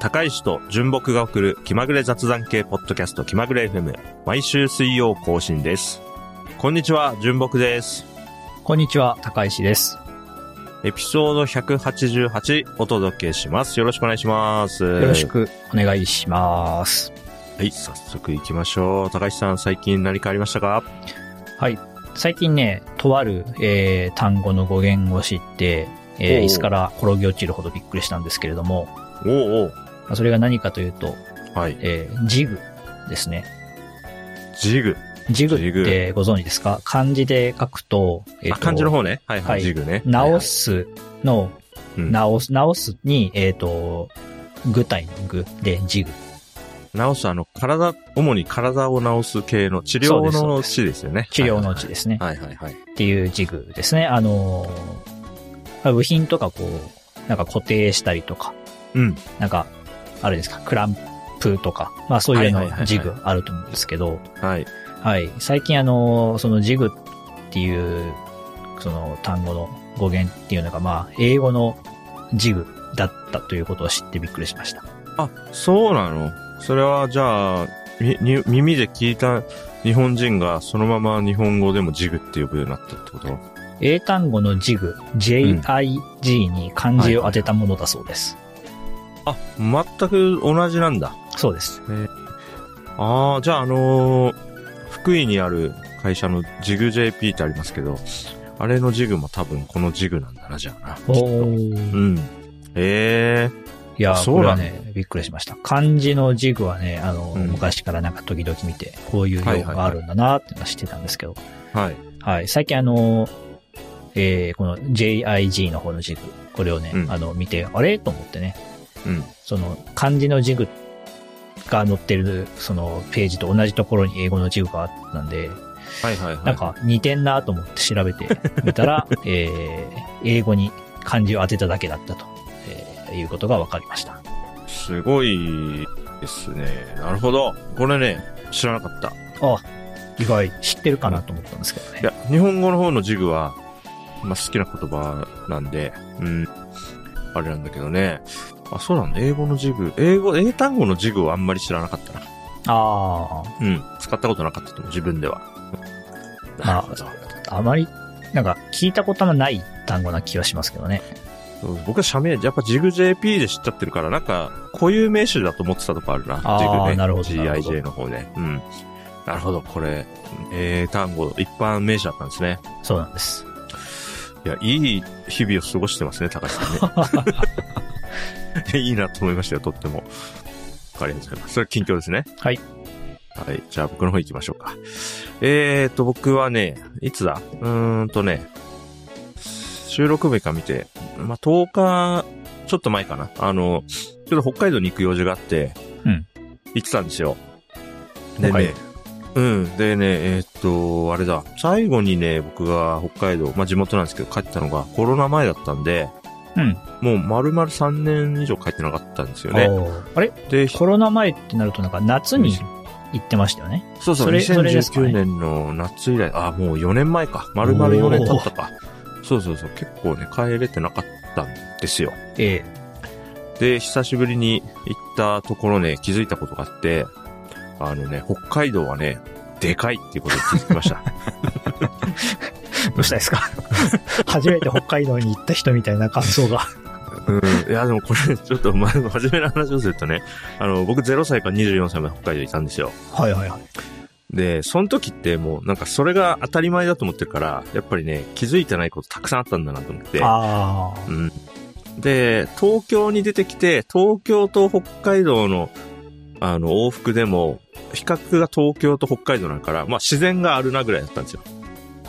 高石と純木が送る気まぐれ雑談系ポッドキャスト気まぐれ FM。毎週水曜更新です。こんにちは、純木です。こんにちは、高石です。エピソード188お届けします。よろしくお願いします。よよろし。くお願いします。はい、早速行きましょう。高石さん、最近何かありましたか？はい。最近ね、とある、えー、単語の語源を知って、えー、椅子から転げ落ちるほどびっくりしたんですけれども、おうおう。まあそれが何かというと、はい。えー、ジグですね。ジグ。ジグってご存知ですか？漢字で書くと、えーあ、と漢字の方ね。はいは。はいいジグね。直すの、うん直す、直すに、えっ、と、具体の具でジグ。直す、あの、体、主に体を治す系の治療の地ですよね。治療の地ですね。はいはいはい。っていうジグですね。あのーまあ部品とかこう、なんか固定したりとか、うん。なんか、あれですか、クランプとか、まあそういうのジグあると思うんですけど、はい。はい。最近あのーそのジグっていう、その単語の語源っていうのが、まあ、英語のジグだったということを知ってびっくりしました。あ、そうなの？それは、じゃあ、み、に耳で聞いた日本人がそのまま日本語でもジグって呼ぶようになったってこと？英単語のジグ、JIG に漢字を当てたものだそうです。あ、全く同じなんだ。そうです。ああ、じゃああのー福井にある会社のジグ JP ってありますけど、あれのジグも多分このジグなんだな、じゃあな。おうー。ん。ええいやー、そうなのこれはね、びっくりしました。漢字のジグはね、あの、うん昔からなんか時々見て、こういう用語があるんだなってのは知ってたんですけど、はい。はい。最近あの、えー、この JIG の方のジグ、これをね、うんあの、見て、あれ？と思ってね、うん。その、漢字のジグが載ってる、その、ページと同じところに英語のジグがあったんで、はいはいはい。なんか似てんなと思って調べて みたら、えー、英語に漢字を当てただけだったと、えーいうことが分かりました。すごいですね。なるほど。これね、知らなかった。あ、意外、知ってるかなと思ったんですけどね。いや、日本語の方のジグは、まあ、好きな言葉なんで、うん、あれなんだけどね。あ、そうなんだ。英語のジグ。英語、英単語のジグはあんまり知らなかったな。あうん。使ったことなかったと思う、自分では。まああ、あまり、なんか聞いたことのない単語な気はしますけどね。僕は社名、やっぱジグ JP で知っちゃってるから、なんか、固有名詞だと思ってたとこあるな。ジグね。なるほどなるほど GIJ の方ね。うん。なるほど、これ、英単語、一般名詞だったんですね。そうなんです。いや、いい日々を過ごしてますね、高橋さんね。いいなと思いましたよ、とっても。ありがとうございます。それ近況ですね。はい。はい。じゃあ僕の方行きましょうか。えーと、僕はね、いつだ？うーんとね、収録日か見て、まあ、10日、ちょっと前かな。あの、ちょっと北海道に行く用事があって、うん。行ってたんですよ。でね、うん。でね、えーっと、あれだ。最後にね、僕が北海道、まあ、地元なんですけど、帰ったのがコロナ前だったんで、うん。もう丸々3年以上帰ってなかったんですよね。あれ？で、コロナ前ってなるとなんか夏に行ってましたよね。そうそう、それそれですかね2019年の夏以来、あ、もう4年前か。丸々4年経ったか。そうそうそう、結構ね、帰れてなかったんですよ。えで、久しぶりに行ったところね、気づいたことがあって、あのね、北海道はね、でかいっていうことに気づきました。え どうしたですか？初めて北海道に行った人みたいな感想が。うん。いや、でもこれ、ちょっと、ま、真面目な話をするとね、あの、僕0歳から24歳まで北海道いたんですよ。はいはいはい。で、その時ってもう、なんかそれが当たり前だと思ってるから、やっぱりね、気づいてないことたくさんあったんだなと思って。ああ。うん。で、東京に出てきて、東京と北海道の、あの、往復でも、比較が東京と北海道だから、まあ自然があるなぐらいだったんですよ。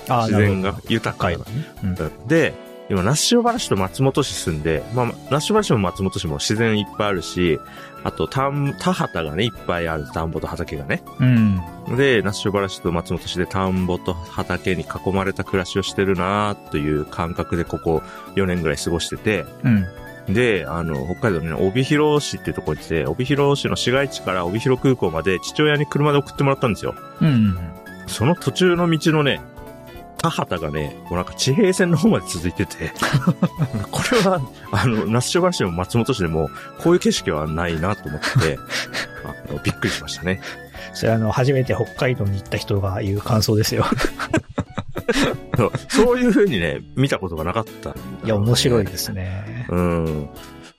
自然が豊かな。ね。うん。うんで、今、那須塩原市と松本市住んで、まあ、那須塩原市も松本市も自然いっぱいあるし、あと、田ん、田畑がね、いっぱいある、田んぼと畑がね。うん。で、那須塩原市と松本市で田んぼと畑に囲まれた暮らしをしてるなという感覚でここ4年ぐらい過ごしてて、うん。で、あの、北海道のね、帯広市っていうところに来て、帯広市の市街地から帯広空港まで父親に車で送ってもらったんですよ。うん。その途中の道のね、田畑がね、もうなんか地平線の方まで続いてて、これは、あの、那須塩原市でも松本市でも、こういう景色はないなと思って、あのびっくりしましたね。それあの、初めて北海道に行った人が言う感想ですよ。そうそういう風にね、見たことがなかったねいや、面白いですね。うん。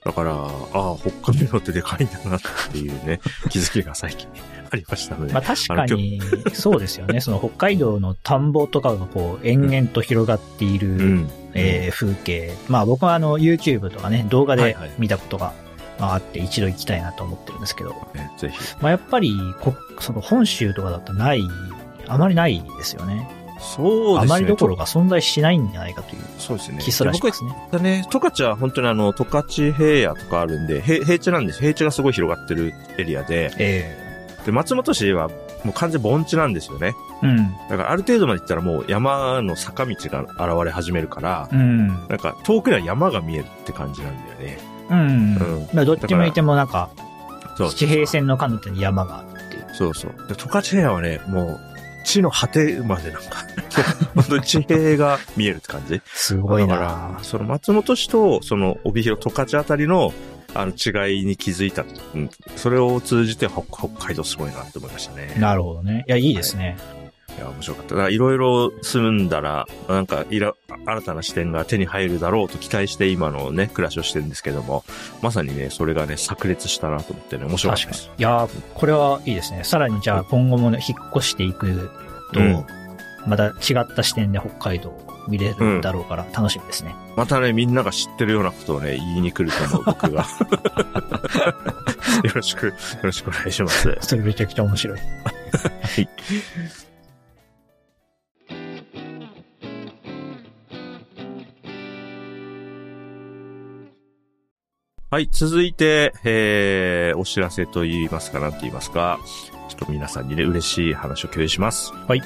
だから、ああ、北海道ってでかいんだなっていうね、気づきが最近ありましたので。まあ確かに、そうですよね。その北海道の田んぼとかがこう、延々と広がっている、うん。えー風景。まあ僕はあの、YouTube とかね、動画で見たことが、まああって一度行きたいなと思ってるんですけど、ねぜひ。まあやっぱり、こその本州とかだとない、あまりないですよね。そうですね。あまりどころが存在しないんじゃないかというそうですね。気すらしますね。ね、十勝は本当にあの、十勝平野とかあるんで、平平地なんです。平地がすごい広がってるエリアで、えで、松本市はもう完全盆地なんですよね。えうん。だからある程度まで行ったらもう山の坂道が現れ始めるから、うん。なんか遠くには山が見えるって感じなんだよね。うん。うんまあどっち向いてもなんか、そう。地平線の彼方に山があるっていう。そうそう。で、十勝平野はね、もう、地の果てまでなんか、本当に地平が見えるって感じ？すごいだなから、その松本市と、その帯広、十勝あたりの、あの違いに気づいた。うん。それを通じて北北海道すごいなって思いましたね。なるほどね。いや、いいですね。いや、面白かった。だからいろいろ住んだら、なんかいら、新たな視点が手に入るだろうと期待して今のね、暮らしをしてるんですけども、まさにね、それがね、炸裂したなと思ってね、面白かったです。いやー、これはいいですね。さらにじゃあ今後もね、引っ越していくと、うんまた違った視点で北海道を見れるんだろうから楽しみですね。またね、みんなが知ってるようなことをね、言いに来ると思う、僕が。よろしく、よろしくお願いします。それめちゃくちゃ面白い。はい。はい、続いて、えー、お知らせと言いますか、なんて言いますか、ちょっと皆さんにね、嬉しい話を共有します。はい。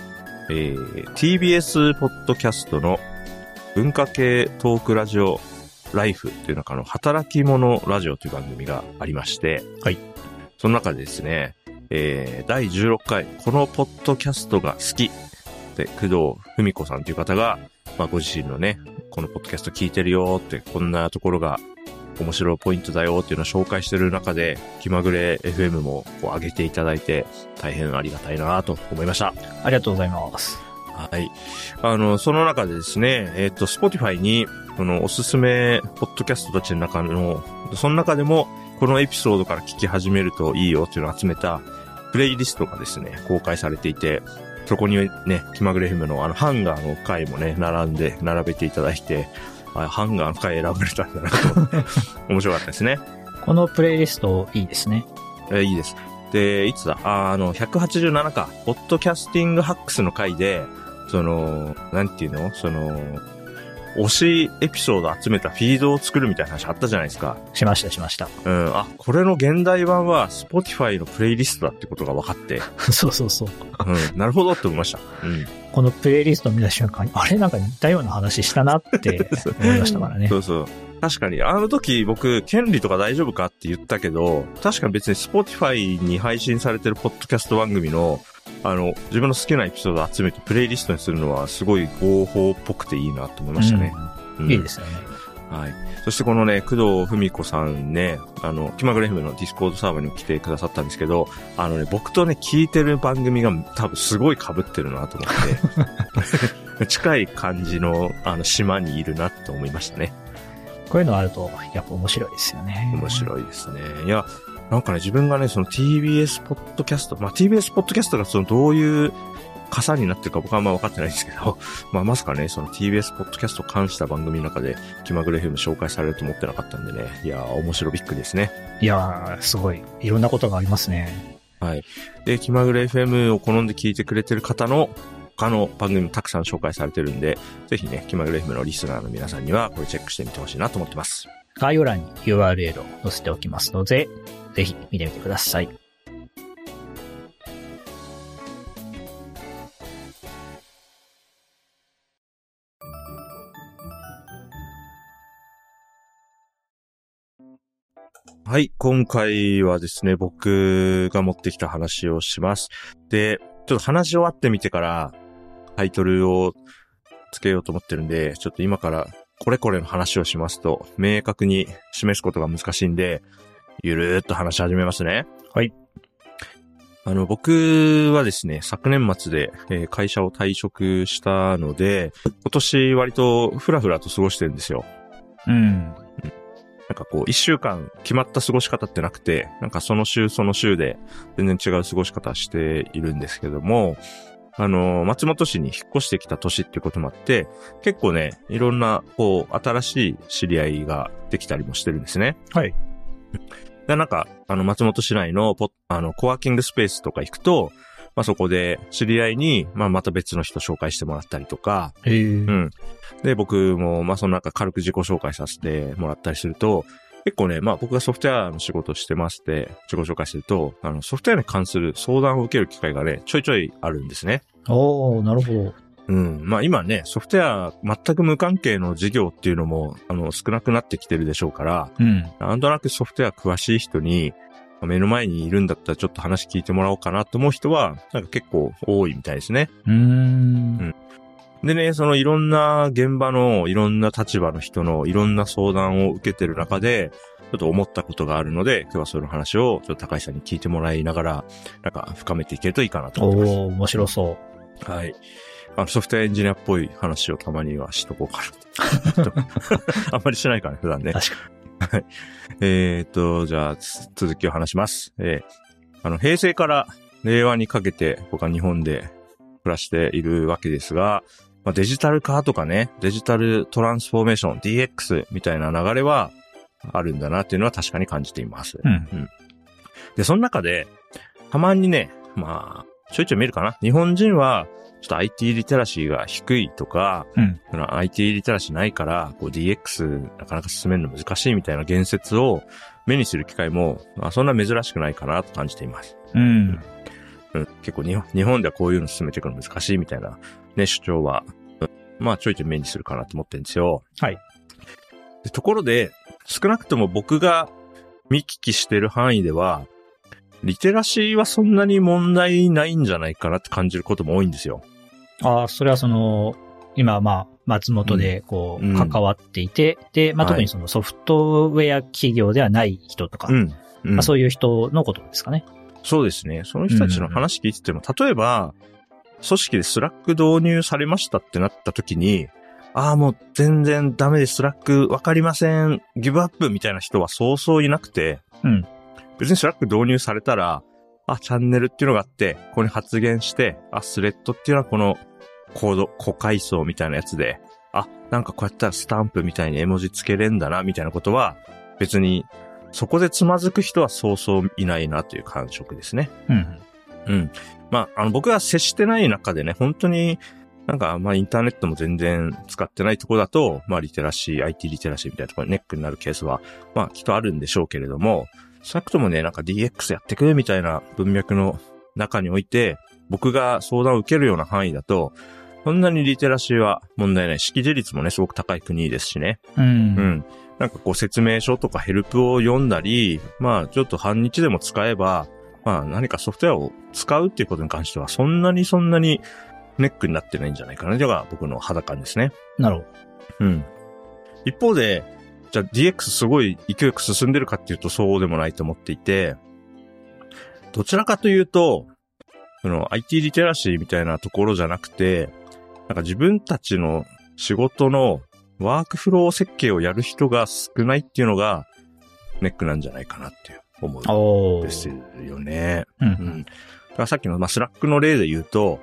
えー、TBS ポッドキャストの文化系トークラジオライフっていう中の働き者ラジオという番組がありまして、はい。その中でですね、えー、第16回、このポッドキャストが好きで、工藤文子さんという方が、まあ、ご自身のね、このポッドキャスト聞いてるよって、こんなところが面白いポイントだよっていうのを紹介してる中で、気まぐれ FM もこう上げていただいて、大変ありがたいなと思いました。ありがとうございます。はい。あの、その中でですね、えっ、と、Spotify に、このおすすめポッドキャストたちの中の、その中でも、このエピソードから聞き始めるといいよっていうのを集めた、プレイリストがですね、公開されていて、そこにね、気まぐれ FM のあの、ハンガーの回もね、並んで、並べていただいて、あハンガーの回選ばれたんだなと 面白かったですね。このプレイリストいいですね。えーいいです。で、いつだ？あ、あの、187か。ポッドキャスティングハックスの回で、その、なんていうの？その、推しエピソード集めたフィードを作るみたいな話あったじゃないですか。しました、しました。うん。あ、これの現代版は Spotify のプレイリストだってことが分かって、そうそうそう。うん。なるほどって思いました。うん。このプレイリストを見た瞬間に、あれ？なんか似たような話したなって 思いましたからねそ。うそう。確かに、あの時僕、権利とか大丈夫かって言ったけど、確かに別に Spotify に配信されてるポッドキャスト番組の、あの、自分の好きなエピソードを集めてプレイリストにするのはすごい合法っぽくていいなと思いましたね。うんいいですよね。はい。そしてこのね、工藤文子さんね、あの、気まぐれ FM の Discord サーバーにも来てくださったんですけど、あのね、僕とね、聞いてる番組が多分すごい被ってるなと思って、近い感じの、あの、島にいるなって思いましたね。こういうのあると、やっぱ面白いですよね。面白いですね。いや、なんかね、自分がね、その TBS ポッドキャスト、まあ、TBS ポッドキャストがそのどういう傘になってるか僕はあんま分かってないんですけど、まあ、まさかね、その TBS ポッドキャストを関した番組の中で、気まぐれ FM 紹介されると思ってなかったんでね、いやー、面白びっくりですね。いやー、すごい。いろんなことがありますね。はい。で、気まぐれ FM を好んで聞いてくれてる方の他の番組もたくさん紹介されてるんで、ぜひね、気まぐれ FM のリスナーの皆さんにはこれチェックしてみてほしいなと思ってます。概要欄に URL を載せておきますので、ぜひ見てみてください。はい、今回はですね、僕が持ってきた話をします。で、ちょっと話し終わってみてから、タイトルをつけようと思ってるんで、ちょっと今からこれこれの話をしますと、明確に示すことが難しいんで、ゆるーっと話し始めますね。はい。あの、僕はですね、昨年末で、えー会社を退職したので、今年割とふらふらと過ごしてるんですよ。うん。なんかこう、一週間決まった過ごし方ってなくて、なんかその週その週で全然違う過ごし方しているんですけども、あの、松本市に引っ越してきた年っていうこともあって、結構ね、いろんな、こう、新しい知り合いができたりもしてるんですね。はい。で、なんか、あの、松本市内のポ、あの、コワーキングスペースとか行くと、まあ、そこで知り合いに、まあ、また別の人紹介してもらったりとか。うん。で、僕も、まあ、その中軽く自己紹介させてもらったりすると、結構ね、まあ僕がソフトウェアの仕事をしてまして、自己紹介すると、あの、ソフトウェアに関する相談を受ける機会がね、ちょいちょいあるんですね。おー、なるほど。うん。まあ今ね、ソフトウェア全く無関係の事業っていうのも、あの、少なくなってきてるでしょうから、うん。なんとなくソフトウェア詳しい人に、目の前にいるんだったらちょっと話聞いてもらおうかなと思う人は、なんか結構多いみたいですね。うーん。でね、そのいろんな現場のいろんな立場の人のいろんな相談を受けてる中で、ちょっと思ったことがあるので、今日はその話をちょっと高橋さんに聞いてもらいながら、なんか深めていけるといいかなとお思ってー、面白そます。はい。あの、ソフトウェアエンジニアっぽい話をたまにはしとこうかなと。あんまりしないからね、普段ねう。。確かえーと、じゃあ、つ続きを話します。えーあの、平成から令和にかけて僕は日本で暮らしているわけですが、まあ、デジタル化とかね、デジタルトランスフォーメーション、DX みたいな流れはあるんだなっていうのは確かに感じています。うん。で、その中で、たまにね、まあ、ちょいちょい見るかな。日本人は、ちょっと IT リテラシーが低いとか、うんその IT リテラシーないから、こう DX なかなか進めるの難しいみたいな言説を目にする機会も、まあ、そんな珍しくないかなと感じています。うん。うん、結構日本日本ではこういうの進めていくの難しいみたいなね、主張は、うんまあちょいちょい目にするかなと思ってるんですよ。はい。でところで、少なくとも僕が見聞きしてる範囲では、リテラシーはそんなに問題ないんじゃないかなって感じることも多いんですよ。ああ、それはその、今、まあ、松本で、こう、うん関わっていて、で、まあ、はい特にそのソフトウェア企業ではない人とか、うん。うんまあ、そういう人のことですかね。そうですね。その人たちの話聞いてても、例えば、組織で Slack 導入されましたってなった時に、ああ、もう全然ダメです。 Slack わかりません。ギブアップみたいな人はそうそういなくて、うん。別に Slack 導入されたら、あ、チャンネルっていうのがあって、ここに発言して、あ、スレッドっていうのはこのコード、子階層みたいなやつで、あ、なんかこうやったらスタンプみたいに絵文字つけれんだな、みたいなことは、別に、そこでつまずく人はそうそういないなという感触ですね。うん。うん。まあ、あの、僕が接してない中でね、本当に、なんか、まあ、インターネットも全然使ってないところだと、まあ、リテラシー、IT リテラシーみたいなところにネックになるケースは、まあ、きっとあるんでしょうけれども、少なくともね、なんか DX やってくみたいな文脈の中において、僕が相談を受けるような範囲だと、そんなにリテラシーは問題ない。識字率もね、すごく高い国ですしね。うん。うん。なんかこう説明書とかヘルプを読んだり、まあちょっと半日でも使えば、まあ何かソフトウェアを使うっていうことに関してはそんなにそんなにネックになってないんじゃないかな。というのが僕の肌感ですね。なるほど。うん。一方で、じゃあ DX すごい勢いよく進んでるかっていうとそうでもないと思っていて、どちらかというと、その IT リテラシーみたいなところじゃなくて、なんか自分たちの仕事のワークフロー設計をやる人が少ないっていうのがネックなんじゃないかなって思うんおー。ですよね。う。うんん。だからさっきの、まあ、 Slack の例で言うと、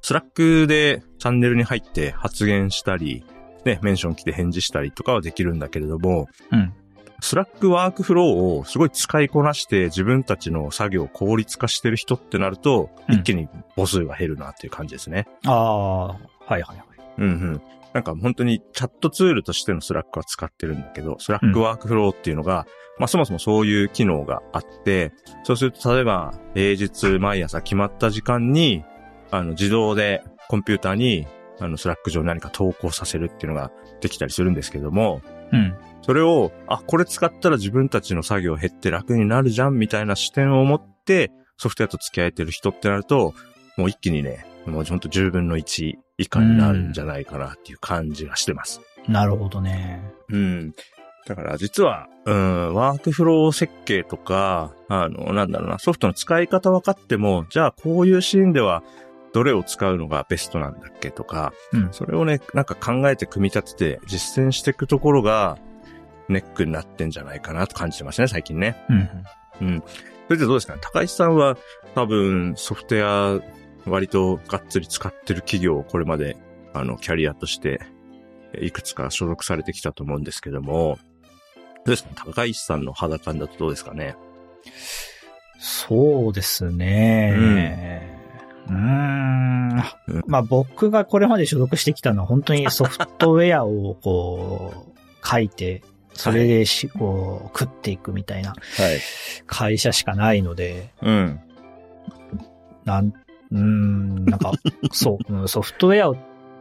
Slack でチャンネルに入って発言したり、ね、メンション来て返事したりとかはできるんだけれども、うん。 Slack ワークフローをすごい使いこなして自分たちの作業を効率化してる人ってなると、うん一気に母数が減るなっていう感じですね。ああ、はいはいはい。うんうん。なんか本当にチャットツールとしての Slack は使ってるんだけど、 Slack ワークフローっていうのが、まあそもそもそういう機能があって、そうすると例えば平日毎朝決まった時間に、あの自動でコンピューターにあの Slack 上に何か投稿させるっていうのができたりするんですけども、うん。それを、あ、これ使ったら自分たちの作業減って楽になるじゃんみたいな視点を持ってソフトウェアと付き合えてる人ってなると、もう一気にね、もうほんと10分の1以以下になるんじゃないかなっていう感じがしてます。なるほどね。うん。だから実は、うん、ワークフロー設計とか、あの、なんだろうな、ソフトの使い方分かっても、じゃあこういうシーンではどれを使うのがベストなんだっけとか、うん。それをね、なんか考えて組み立てて実践していくところがネックになってんじゃないかなと感じてますね、最近ね。うん。うん。それでどうですかね？高石さんは多分ソフトウェア割とがっつり使ってる企業をこれまであのキャリアとしていくつか所属されてきたと思うんですけども、どうですか？高石さんの肌感だとどうですかね？そうですね。うーん。うんまあ僕がこれまで所属してきたのは本当に ソフトウェアをこう書いて、それでし、こう食っていくみたいなはい。会社しかないので、うん。なん、うーん、なんか、そう、うんソフトウェアを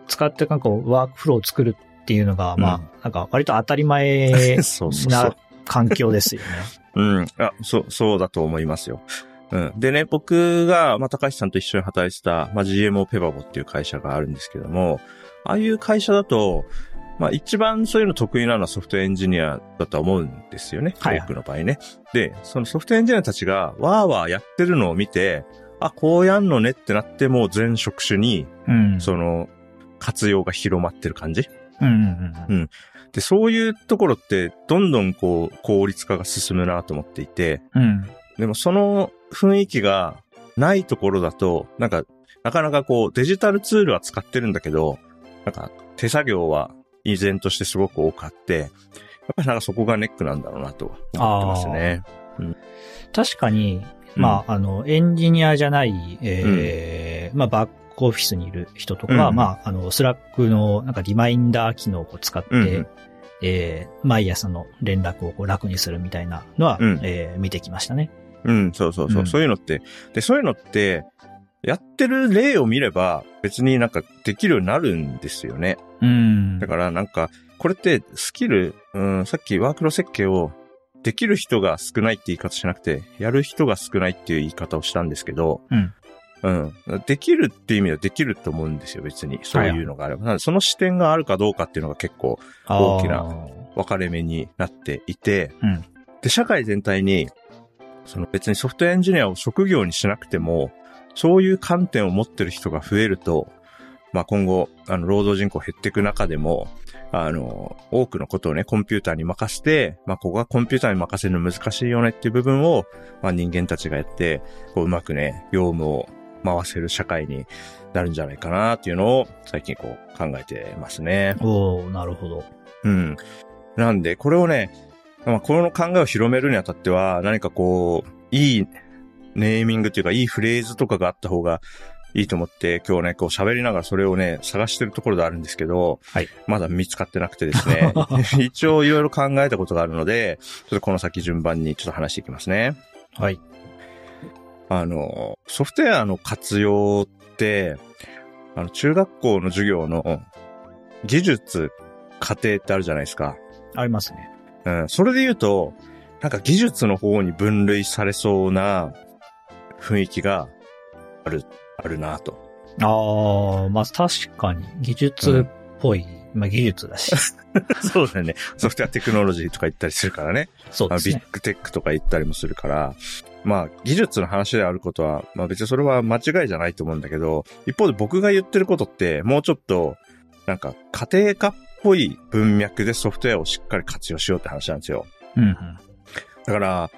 使ってなんかワークフローを作るっていうのが、まあ、うんなんか割と当たり前 なう。環境ですよね。うん。あ、そう、そうだと思いますよ。うん。でね、僕が、まあ、高橋さんと一緒に働いてた、まあ、GMO ペバボっていう会社があるんですけども、ああいう会社だと、まあ、一番そういうの得意なのはソフトエンジニアだと思うんですよね。はい多くの場合ね。で、そのソフトエンジニアたちが、わーわーやってるのを見て、あ、こうやんのねってなって、もう全職種に、うん。その、活用が広まってる感じ。うんうんうん。で、そういうところって、どんどんこう、効率化が進むなと思っていて、うん。でもその雰囲気がないところだと、なんか、なかなかこう、デジタルツールは使ってるんだけど、なんか、手作業は依然としてすごく多くあって、やっぱりなんかそこがネックなんだろうなと思ってますね。確かに、まあ、あの、エンジニアじゃない、えーまあ、バックオフィスにいる人とかは、うん。まあ、あの、 Slack の、なんかリマインダー機能を使って、うんうん。えー毎朝の連絡をこう楽にするみたいなのは、うん。えー見てきましたね。うん、そうそうそう、うんそういうのって、で、そういうのって、やってる例を見れば別になんかできるようになるんですよね。うん。だからなんか、これってスキル、うん、さっきワークロ設計をできる人が少ないって言い方しなくて、やる人が少ないっていう言い方をしたんですけど、うん。うん。できるっていう意味ではできると思うんですよ、別に。そういうのがあれば。なのでその視点があるかどうかっていうのが結構大きな分かれ目になっていて、うんで、社会全体に、その別にソフトエンジニアを職業にしなくても、そういう観点を持ってる人が増えると、まあ今後、あの、労働人口減っていく中でも、あの、多くのことをね、コンピューターに任せて、まあここがコンピューターに任せるの難しいよねっていう部分を、まあ人間たちがやって、こううまくね、業務を回せる社会になるんじゃないかなっていうのを最近こう考えてますね。おーなるほど。うん。なんで、これをね、まあ、この考えを広めるにあたっては、何かこう、いいネーミングっていうか、いいフレーズとかがあった方がいいと思って、今日ね、こう喋りながらそれをね、探してるところであるんですけど、はいまだ見つかってなくてですね、一応いろいろ考えたことがあるので、ちょっとこの先順番にちょっと話していきますね。はい。あの、ソフトウェアの活用って、あの、中学校の授業の技術、過程ってあるじゃないですか。ありますね。うん、それで言うと、なんか技術の方に分類されそうな雰囲気がある、あるなと。ああ、まあ確かに技術っぽい、まあ技術だし。そうだよね。ソフトウェアテクノロジーとか言ったりするからね。そうですね。グテックとか言ったりもするから、まあ技術の話であることは、まあ別にそれは間違いじゃないと思うんだけど、一方で僕が言ってることってもうちょっと、なんか家庭科っぽい文脈でソフトウェアをしっかり活用しようって話なんですよ。うんうん。だから、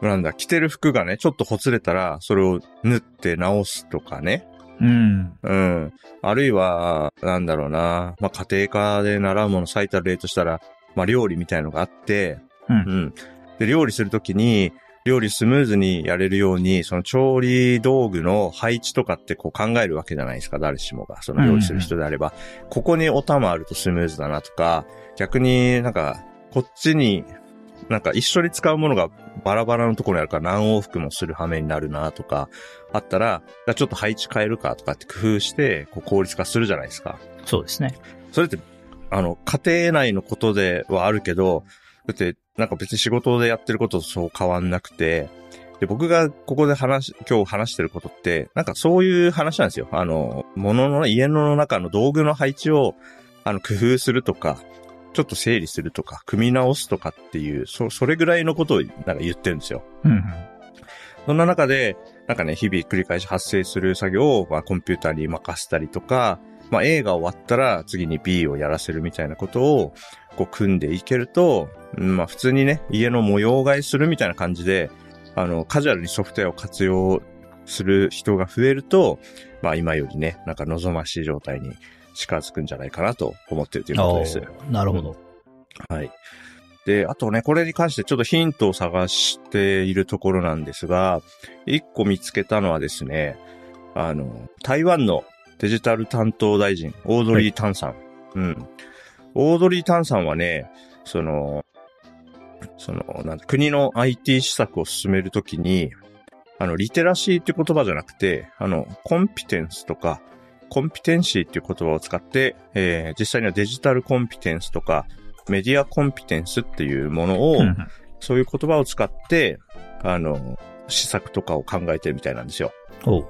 なんだ、着てる服がね、ちょっとほつれたら、それを縫って直すとかね。うん。うん。あるいは、なんだろうな。まあ、家庭科で習うもの最たる例としたら、まあ、料理みたいのがあって、うんうん。で、料理するときに、料理スムーズにやれるように、その調理道具の配置とかってこう考えるわけじゃないですか、誰しもが。その料理する人であれば。ここにお玉あるとスムーズだなとか、逆になんか、こっちに、なんか一緒に使うものがバラバラのところにあるから何往復もする羽目になるなとか、あったら、じゃあちょっと配置変えるかとかって工夫して、こう効率化するじゃないですか。そうですね。それって、あの、家庭内のことではあるけど、だって、なんか別に仕事でやってることとそう変わんなくて、で、で、僕がここで話、今日話してることって、なんかそういう話なんですよ。あの、物の、家の中の道具の配置を、あの、工夫するとか、ちょっと整理するとか、組み直すとかっていう、そ、それぐらいのことをなんか言ってるんですよ。うんうん。そんな中で、なんかね、日々繰り返し発生する作業を、まあ、コンピューターに任せたりとか、まあ、A が終わったら次に B をやらせるみたいなことを、こう、組んでいけると、うんまあ、普通にね、家の模様替えするみたいな感じで、あの、カジュアルにソフトウェアを活用する人が増えると、まあ、今よりね、なんか望ましい状態に近づくんじゃないかなと思ってるということです。なるほど。はい。で、あとね、これに関してちょっとヒントを探しているところなんですが、一個見つけたのはですね、あの、台湾のデジタル担当大臣、オードリー・タンさん。うん。オードリー・タンさんはね、その、その、なんだ国の IT 施策を進めるときに、あの、リテラシーっていう言葉じゃなくて、あの、コンピテンスとか、コンピテンシーっていう言葉を使って、えー実際にはデジタルコンピテンスとか、メディアコンピテンスっていうものを、そういう言葉を使って、あの、施策とかを考えてるみたいなんですよ。おう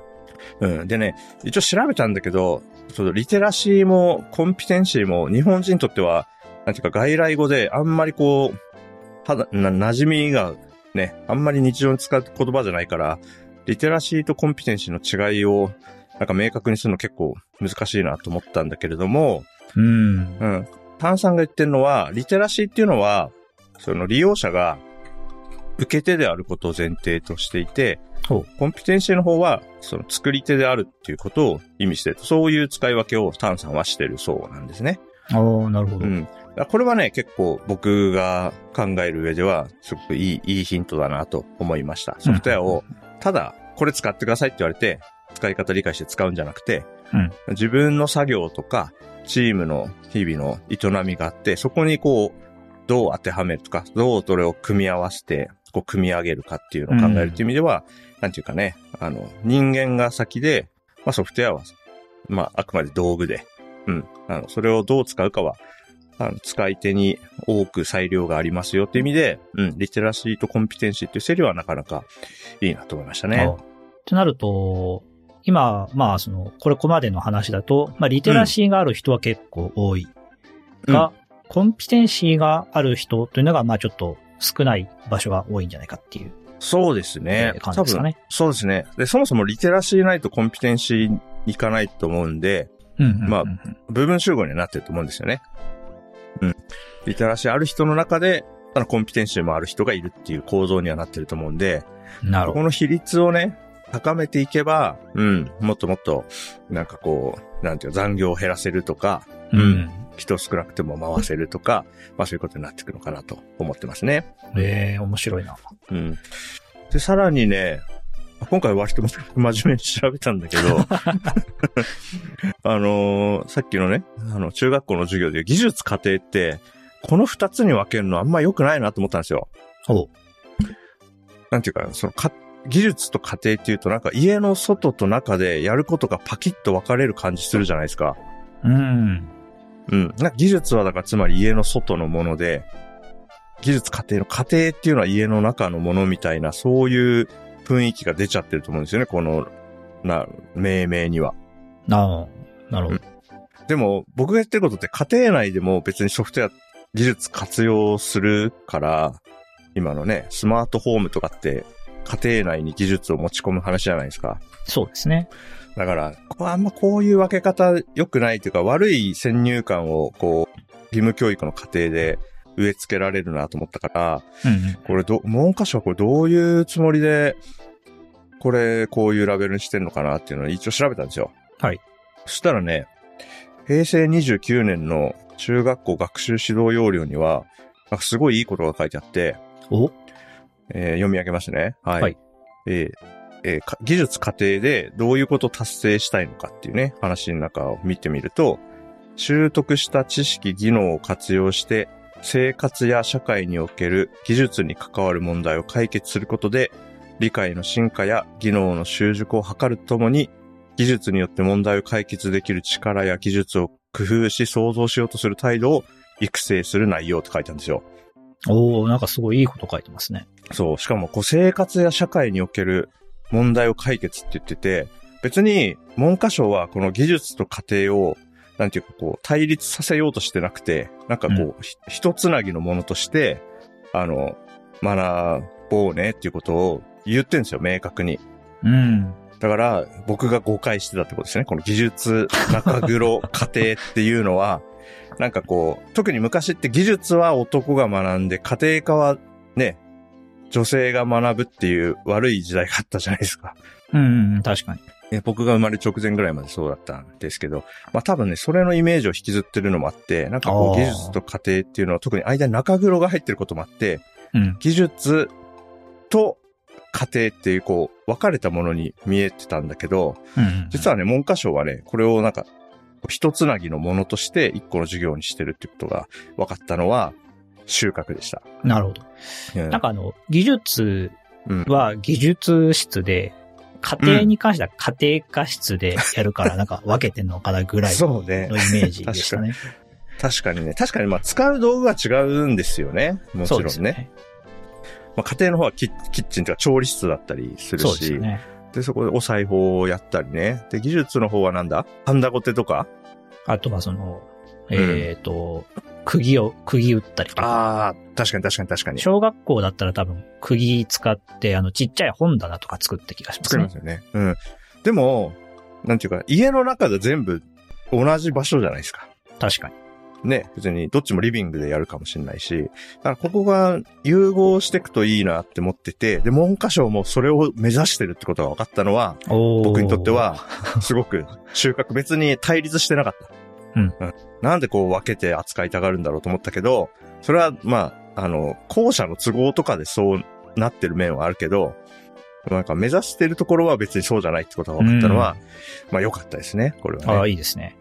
うん。でね、一応調べたんだけど、そのリテラシーもコンピテンシーも日本人にとっては、なんていうか外来語であんまりこう、はだ、な、馴染みがね、あんまり日常に使う言葉じゃないから、リテラシーとコンピテンシーの違いを、なんか明確にするの結構難しいなと思ったんだけれども、うん。うん。炭酸が言ってるのは、リテラシーっていうのは、その利用者が受け手であることを前提としていてほ、コンピテンシーの方は、その作り手であるっていうことを意味してそういう使い分けを炭酸はしてるそうなんですね。おーなるほど。うん。これはね、結構僕が考える上では、すごくいい、いいヒントだなと思いました。ソフトウェアを、ただ、これ使ってくださいって言われて、使い方理解して使うんじゃなくて、うん自分の作業とか、チームの日々の営みがあって、そこにこう、どう当てはめるとか、どうそれを組み合わせて、こう、組み上げるかっていうのを考えるっていう意味では、なんていうかね、あの、人間が先で、まあソフトウェアは、まああくまで道具で、うん、あの、それをどう使うかは、あの、使い手に多く裁量がありますよっていう意味で、うん、リテラシーとコンピテンシーっていう整理はなかなかいいなと思いましたね。あってなると、今、まあ、その、これこまでの話だと、まあ、リテラシーがある人は結構多い。が、コンピテンシーがある人というのが、まあ、ちょっと少ない場所が多いんじゃないかっていう、そうですねえー。感じですかね。そうですね。で、そもそもリテラシーないとコンピテンシーにいかないと思うんで、うんうんうんうん。まあ部分集合にはなってると思うんですよね。うん。リテラシーある人の中で、あの、コンピテンシーもある人がいるっていう構造にはなってると思うんで、なるほど。この比率をね、高めていけば、うん、もっともっと、なんかこう、なんていうか残業を減らせるとか、ううんん。人少なくても回せるとか、まあそういうことになっていくのかなと思ってますね。ええ面白いな。うん。で、さらにね、今回割と真面目に調べたんだけど、あのーさっきのね、あの、中学校の授業で技術家庭って、この二つに分けるのあんま良くないなと思ったんですよ。ほなんていうか、そのか、技術と家庭っていうとなんか家の外と中でやることがパキッと分かれる感じするじゃないですか。う。うん。うん。な技術はだからつまり家の外のもので、技術家庭の家庭っていうのは家の中のものみたいな、そういう雰囲気が出ちゃってると思うんですよね、この、な、命名には。ああ、なるほど。でも、僕がやってることって家庭内でも別にソフトウェア技術活用するから、今のね、スマートホームとかって家庭内に技術を持ち込む話じゃないですか。そうですね。だから、あんまこういう分け方良くないというか、悪い先入観を、こう、義務教育の過程で植え付けられるなと思ったから、うんうん。これど、文科省はこれどういうつもりで、これ、こういうラベルにしてんのかなっていうのを一応調べたんですよ。はい。そしたらね、平成29年の中学校学習指導要領には、なんかすごいいいことが書いてあって、お？えー読み上げますね。はい。はいえーえーか技術過程でどういうことを達成したいのかっていうね、話の中を見てみると、習得した知識、技能を活用して、生活や社会における技術に関わる問題を解決することで、理解の進化や技能の習熟を図るとともに、技術によって問題を解決できる力や技術を工夫し創造しようとする態度を育成する内容って書いてあるんですよ。おおなんかすごいいいこと書いてますね。そう。しかも、こう、生活や社会における問題を解決って言ってて、別に、文科省はこの技術と家庭を、なんていうかこう、対立させようとしてなくて、なんかこう、うんひ一つなぎのものとして、あの、学ぼうねっていうことを言ってんですよ、明確に。うん。だから、僕が誤解してたってことですね。この技術、中黒、家庭っていうのは、なんかこう、特に昔って技術は男が学んで、家庭科はね、女性が学ぶっていう悪い時代があったじゃないですか。うんうんうん、確かに。え僕が生まれる直前ぐらいまでそうだったんですけど、まあ多分ね、それのイメージを引きずってるのもあって、なんかこう技術と家庭っていうのは特に間に中黒が入ってることもあって、うん。技術と家庭っていうこう分かれたものに見えてたんだけど、うんうん。実はね、文科省はね、これをなんか、一つなぎのものとして一個の授業にしてるってことが分かったのは収穫でした。なるほど。うんなんかあの、技術うんは技術室で、家庭に関しては家庭科室でやるから、なんか分けてんのかなぐらいのイ。メージでしたね。確かにね。確かにまあ使う道具は違うんですよね。もちろんね。ね。まあ家庭の方はキッキッチンとか調理室だったりするそうですね。で、そこでお裁縫をやったりね。で、技術の方はなんだ？ハンダゴテとか？あとはその、えっ、と、釘を、釘打ったりとか。ああ、確かに確かに確かに。小学校だったら多分釘使って、あの、ちっちゃい本棚とか作った気がしますね作りま。すよね。うん。でも、なんていうか、家の中で全部同じ場所じゃないですか。確かに。ね、別にどっちもリビングでやるかもしれないし、だからここが融合していくといいなって思ってて、で、文科省もそれを目指してるってことが分かったのは、僕にとって、は、すごく収穫、別に対立してなかった。うんなんでこう分けて扱いたがるんだろうと思ったけど、それは、まあ、あの、後者の都合とかでそうなってる面はあるけど、なんか目指してるところは別にそうじゃないってことが分かったのは、まあ良かったですね、これはね。ああ、いいですね。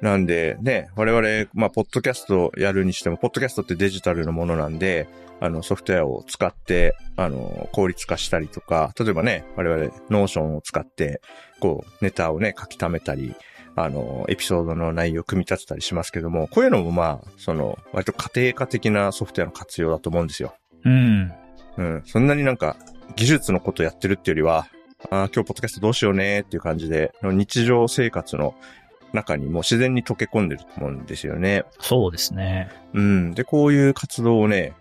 なんで、ね、我々、まあ、ポッドキャストやるにしても、ポッドキャストってデジタルのものなんで、あの、ソフトウェアを使って、あの、効率化したりとか、例えばね、我々、 Notion を使って、こう、ネタをね、書き溜めたり、あの、エピソードの内容を組み立てたりしますけども、こういうのもまあ、その、割と家庭科的なソフトウェアの活用だと思うんですよ。うん。うん。そんなになんか、技術のことやってるっていうよりは、ああ、今日ポッドキャストどうしようねっていう感じで、日常生活の中にもう自然に溶け込んでると思うんですよね。そうですね。うん。で、こういう活動をね、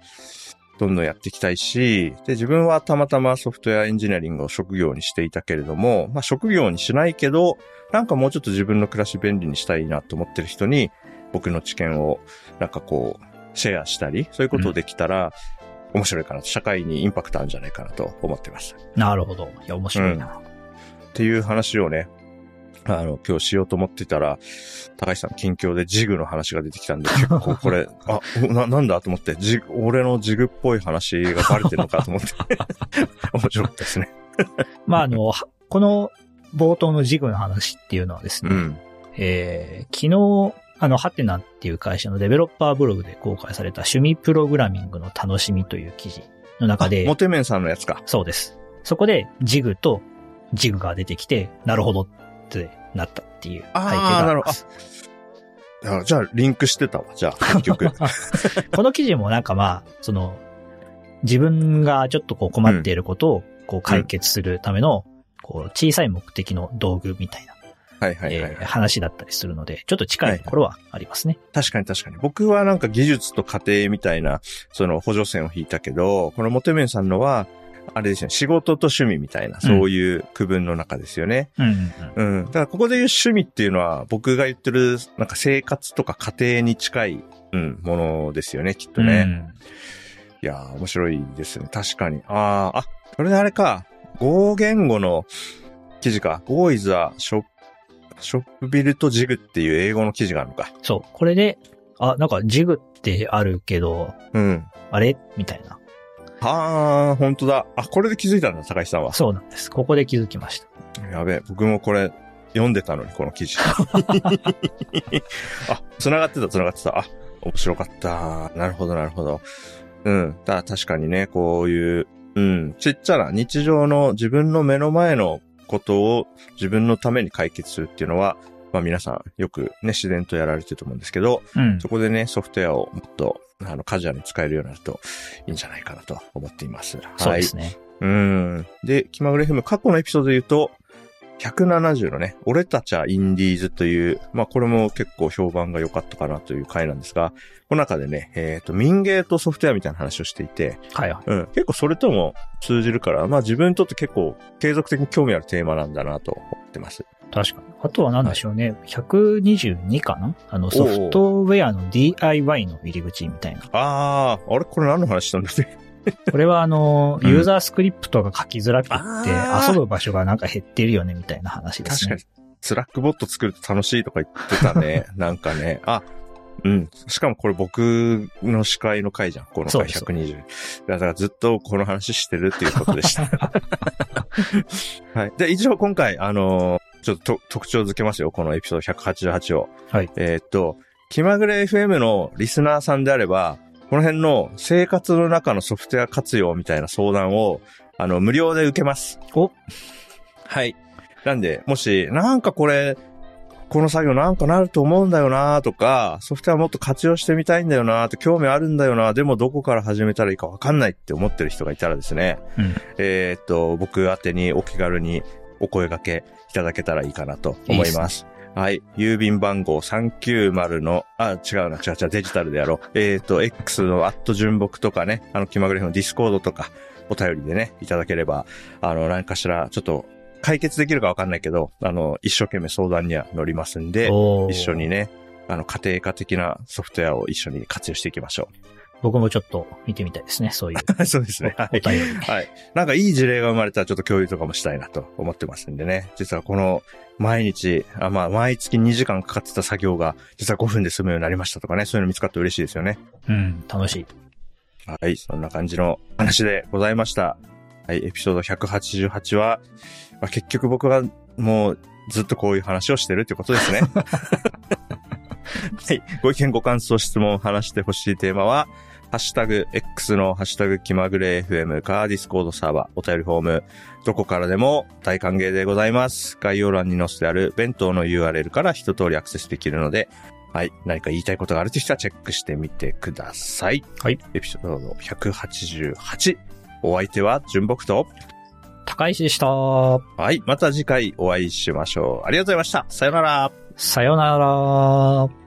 どんどんやっていきたいし、で、自分はたまたまソフトウェアエンジニアリングを職業にしていたけれども、まあ職業にしないけど、なんかもうちょっと自分の暮らし便利にしたいなと思ってる人に、僕の知見をなんかこう、シェアしたり、そういうことできたら、面白いかなと、社会にインパクトあるんじゃないかなと思ってます。なるほど。いや、面白いな。っていう話をね、あの、今日しようと思ってたら、高橋さん近況でジグの話が出てきたんで、結構これ、あ、な、なんだと思って、ジグ、俺のジグっぽい話がバレてるのかと思って、面白かったですね。まあ、あの、はこの冒頭のジグの話っていうのはですね、うん。えー昨日、あの、ハテナっていう会社のデベロッパーブログで公開された趣味プログラミングの楽しみという記事の中でモ、テメンさんのやつか。そうです。そこでジグとジグが出てきて、なるほどってなったっていう背景があなるほどじゃあ、リンクしてたわ。じゃあ、結局。この記事もなんかまあ、その、自分がちょっとこう困っていることをこう解決するための、こう小さい目的の道具みたいな、はいはいはい、えー話だったりするので、ちょっと近いところはありますね。確かに確かに。僕はなんか技術と家庭みたいな、その補助線を引いたけど、このモテメンさんのは、あれですよね、仕事と趣味みたいな、そういう区分の中ですよね。うんうんうん。うん。だからここで言う趣味っていうのは、僕が言ってる、なんか生活とか家庭に近い、うん、ものですよね、きっとね。いやー、面白いですね。確かに。あー、あ、それであれか。語言語の記事か。Go is a shop, shop built jig っていう英語の記事があるのか。そう。これで、あ、なんかジグってあるけど、うん。あれ？みたいな。あー、本当だ。あ、これで気づいたんだ、高橋さんは。そうなんです。ここで気づきました。やべえ、僕もこれ、読んでたのに、この記事。あ、繋がってた、繋がってた。あ、面白かった。なるほど、なるほど。うん。だ確かにね、こういう、うん、ちっちゃな日常の自分の目の前のことを自分のために解決するっていうのは、まあ皆さんよくね、自然とやられてると思うんですけど、うんそ。こでね、ソフトウェアをもっと、あの、カジュアルに使えるようになるといいんじゃないかなと思っています。そうですね。うん。で、気まぐれ FM 過去のエピソードで言うと、170のね、俺たちはインディーズという、まあこれも結構評判が良かったかなという回なんですが、この中でね、えっ、と、民芸とソフトウェアみたいな話をしていて、はいはい。うん、結構それとも通じるから、まあ自分にとって結構継続的に興味あるテーマなんだなと思ってます。確かに。あとは何でしょうね。122かな？あの、ソフトウェアの DIY の入り口みたいな。あー、あれこれ何の話したんだっけ？これはあの、うんユーザースクリプトが書きづらくって遊ぶ場所がなんか減ってるよねみたいな話ですね確かに。。 Slack ボット作ると楽しいとか言ってたね。なんかね。あ、うん。しかもこれ僕の司会の回じゃん。この回そうです120。だからずっとこの話してるっていうことでした。はい。で、以上今回、あのーちょっとと特徴づけますよ。このエピソード188を。はい。えーっと、気まぐれ FM のリスナーさんであれば、この辺の生活の中のソフトウェア活用みたいな相談を、あの、無料で受けます。おはい。なんで、もし、なんかこれ、この作業なんかなると思うんだよなとか、ソフトウェアもっと活用してみたいんだよなって興味あるんだよなでもどこから始めたらいいかわかんないって思ってる人がいたらですね、うんえーっと、僕宛てにお気軽にお声掛けいただけたらいいかなと思います。はい。郵便番号390の、あ、違うな、違う違う、デジタルでやろう。えっ、と、X のアット純木とかね、あの、気まぐれのディスコードとか、お便りでね、いただければ、あの、何かしら、ちょっと、解決できるかわかんないけど、あの、一生懸命相談には乗りますんで、一緒にね、あの、家庭科的なソフトウェアを一緒に活用していきましょ僕もちょっと見てみたいですね。そういうう。そうですね。はい。お便り。はい。なんかいい事例が生まれたらちょっと共有とかもしたいなと思ってますんでね。実はこの毎日、あまあ毎月2時間かかってた作業が実は5分で済むようになりましたとかね。そういうの見つかって嬉しいですよね。うん、楽しい。はい。そんな感じの話でございました。はい。エピソード188は、まあ、結局僕はもうずっとこういう話をしてるってことですね。はい。ご意見、ご感想、質問、話してほしいテーマは、ハッシュタグ X のハッシュタグ気まぐれ FM か Discord サーバー、お便りフォーム、どこからでも大歓迎でございます。概要欄に載せてある弁当の URL から一通りアクセスできるので、はい。何か言いたいことがあるという人はチェックしてみてください。はい。エピソード188。お相手は純木と、高石でした。はい。また次回お会いしましょう。ありがとうございました。さよなら。さよなら。